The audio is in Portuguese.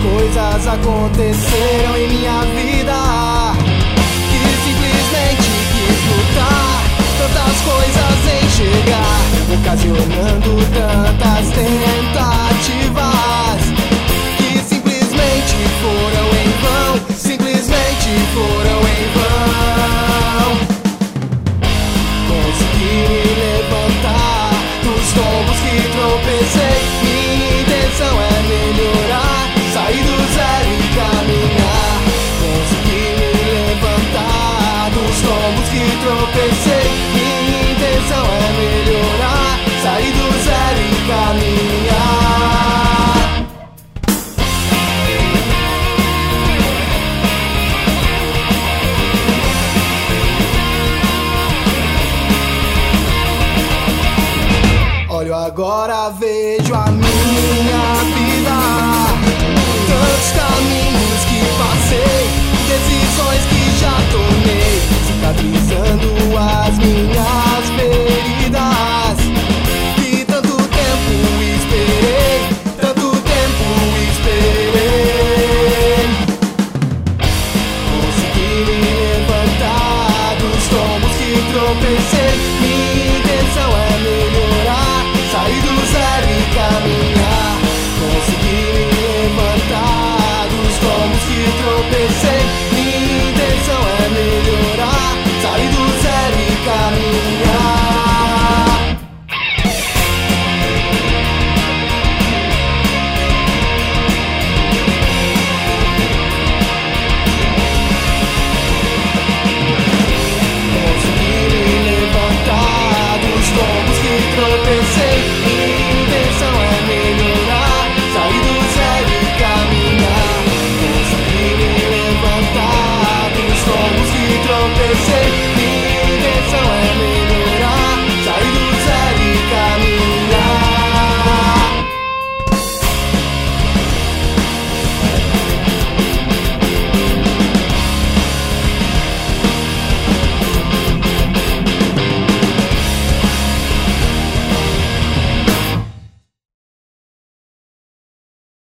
Coisas aconteceram em minha vida que simplesmente quis lutar. Tantas coisas sem chegar, ocasionando tantas tensões. Olho agora, vejo a minha vida. little bit